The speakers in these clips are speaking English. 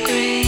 green.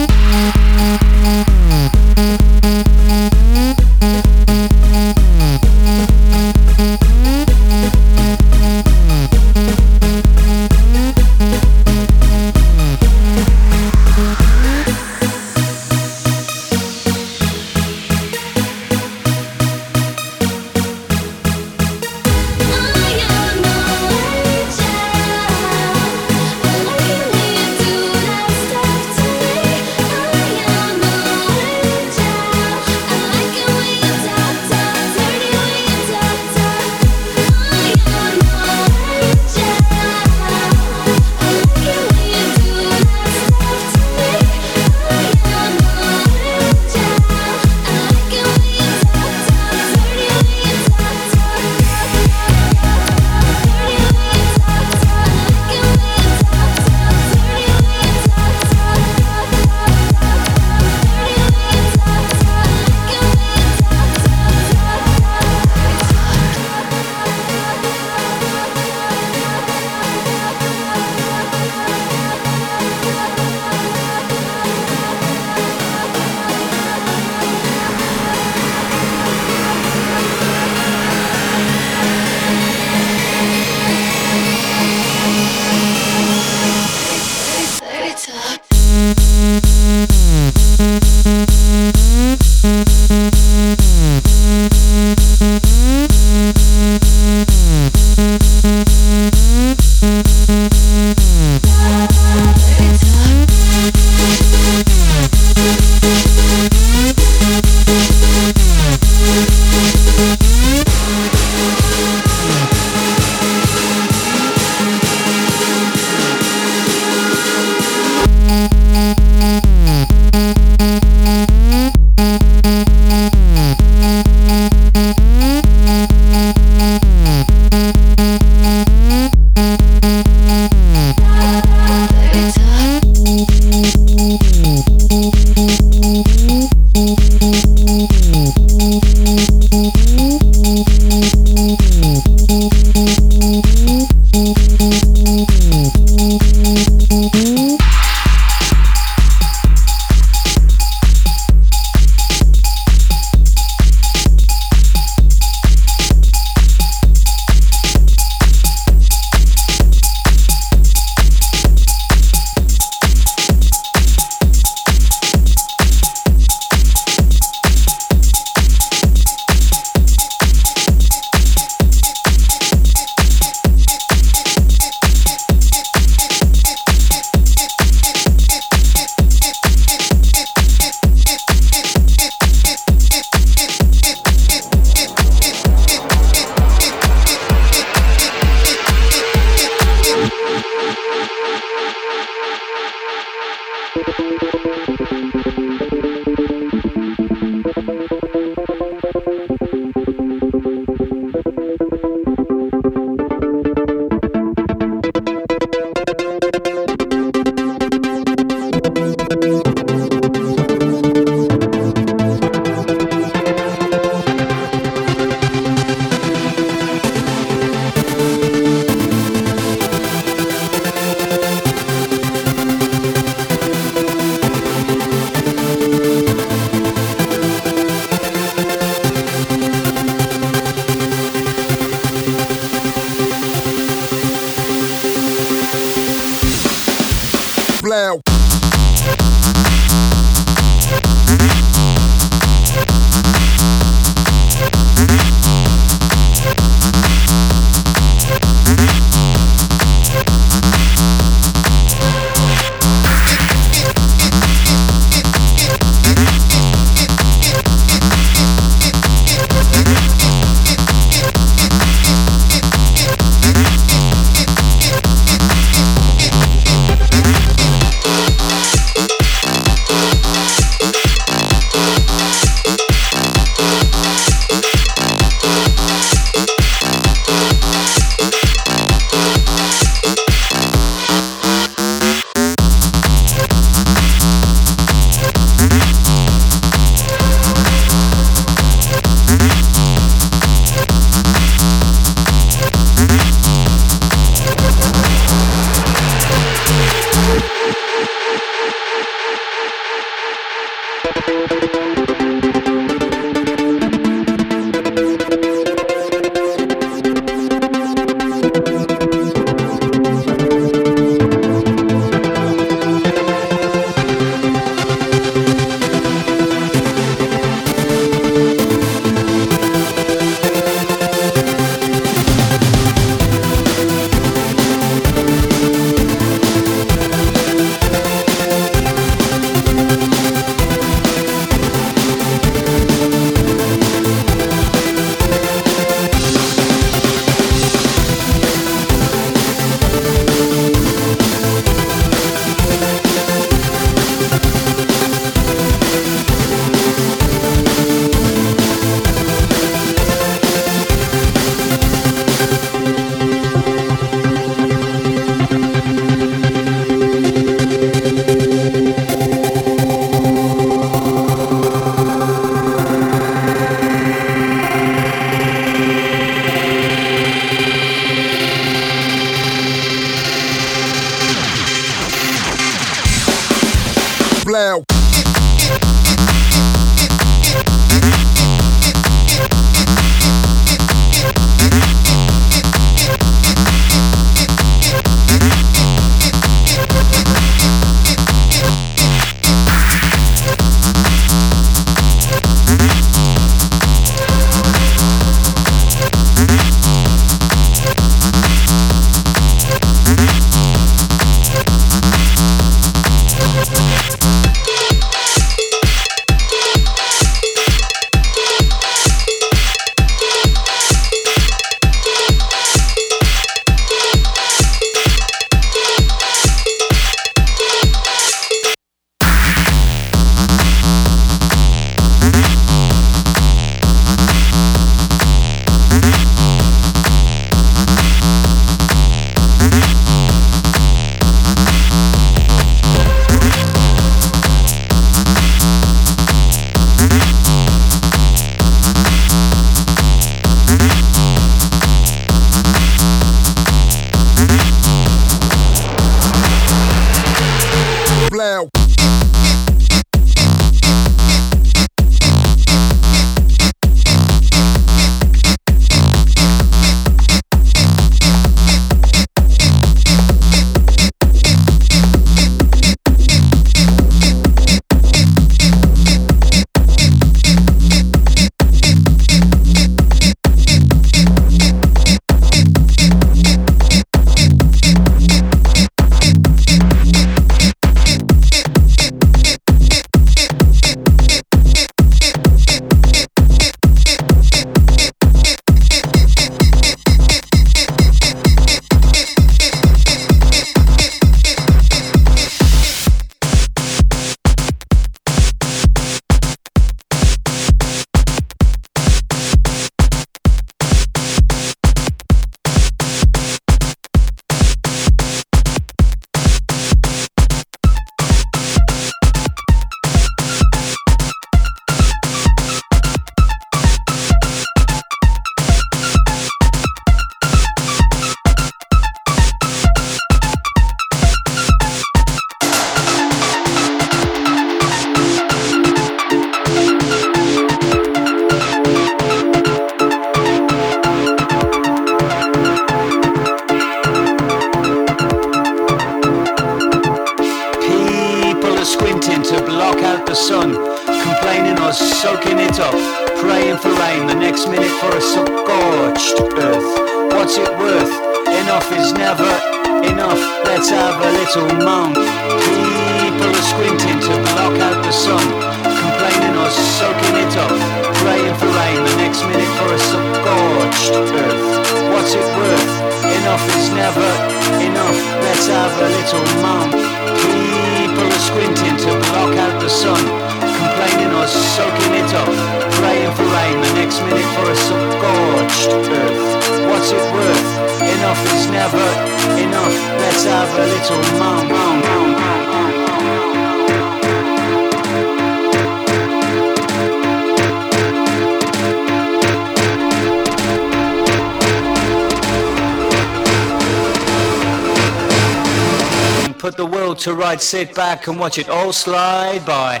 To ride, sit back and watch it all slide by.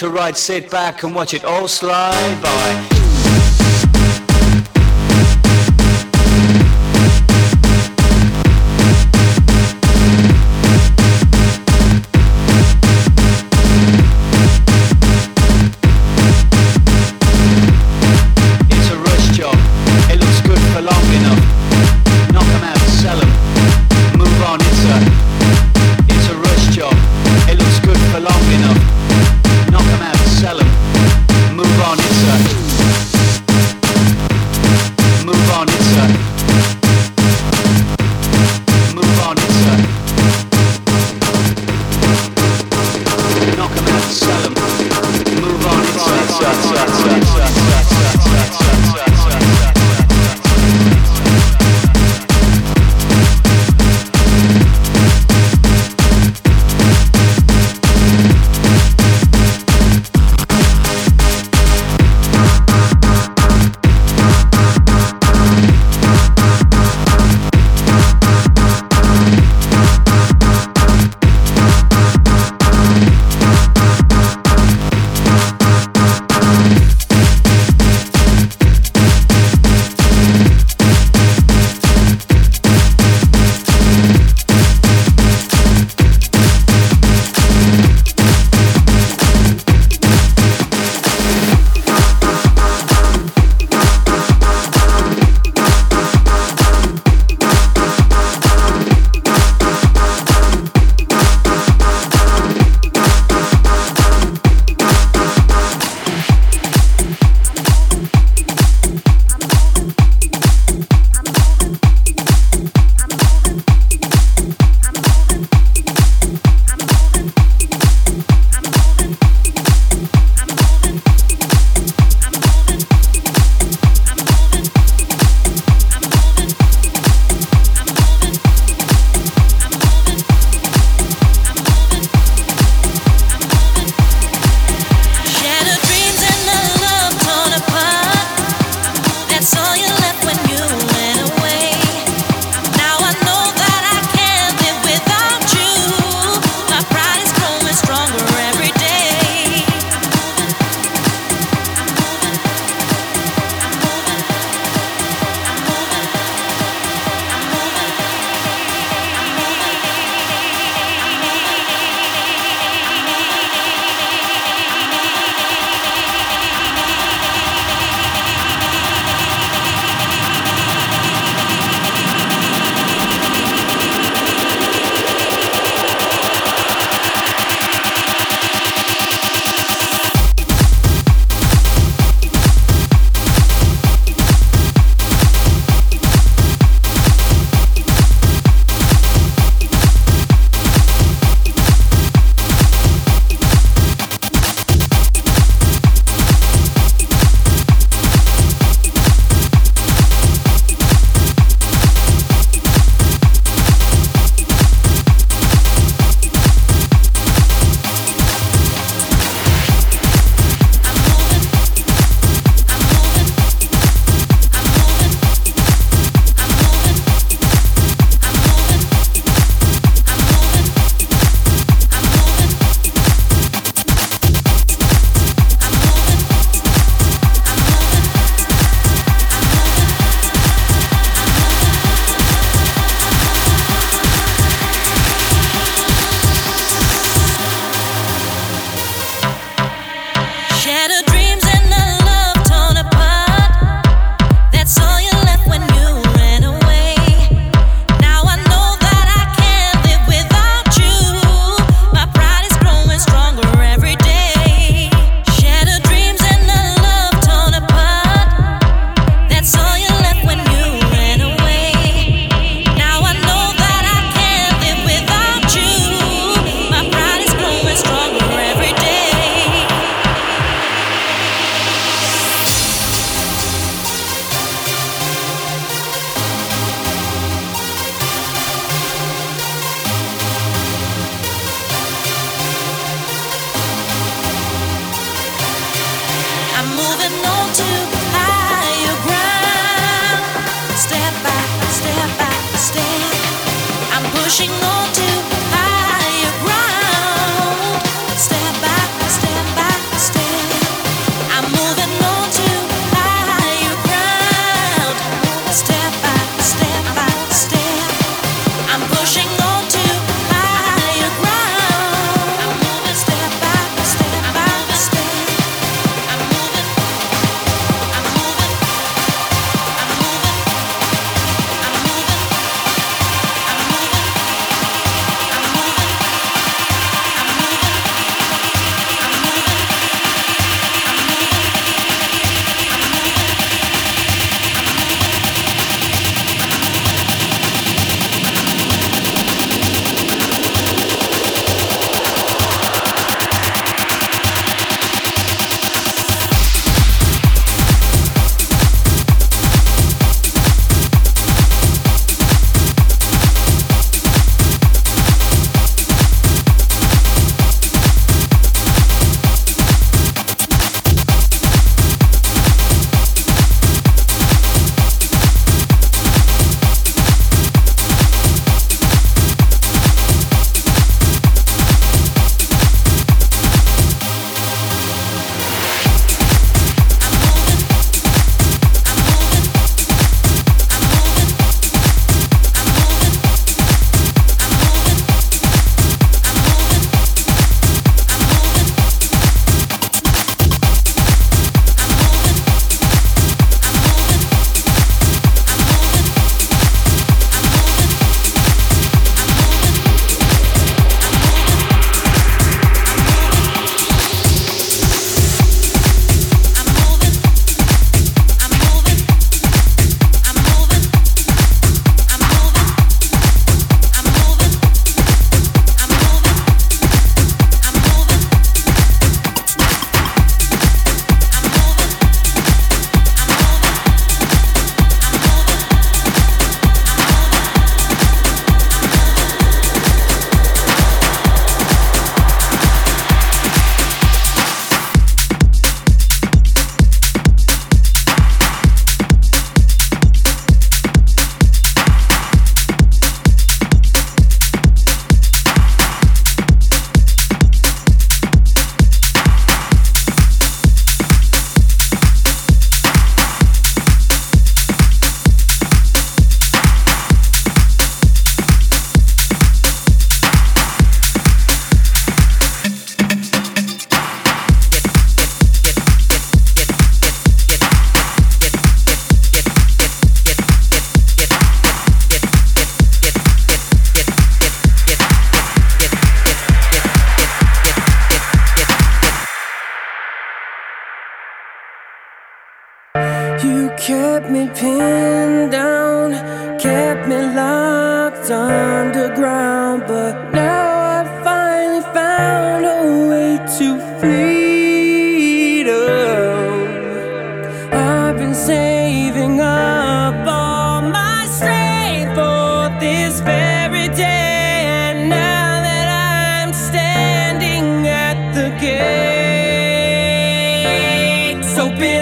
To rights, sit back and watch it all slide by.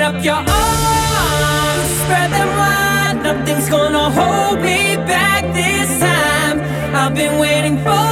up your arms, spread them wide. Nothing's gonna hold me back this time. I've been waiting for.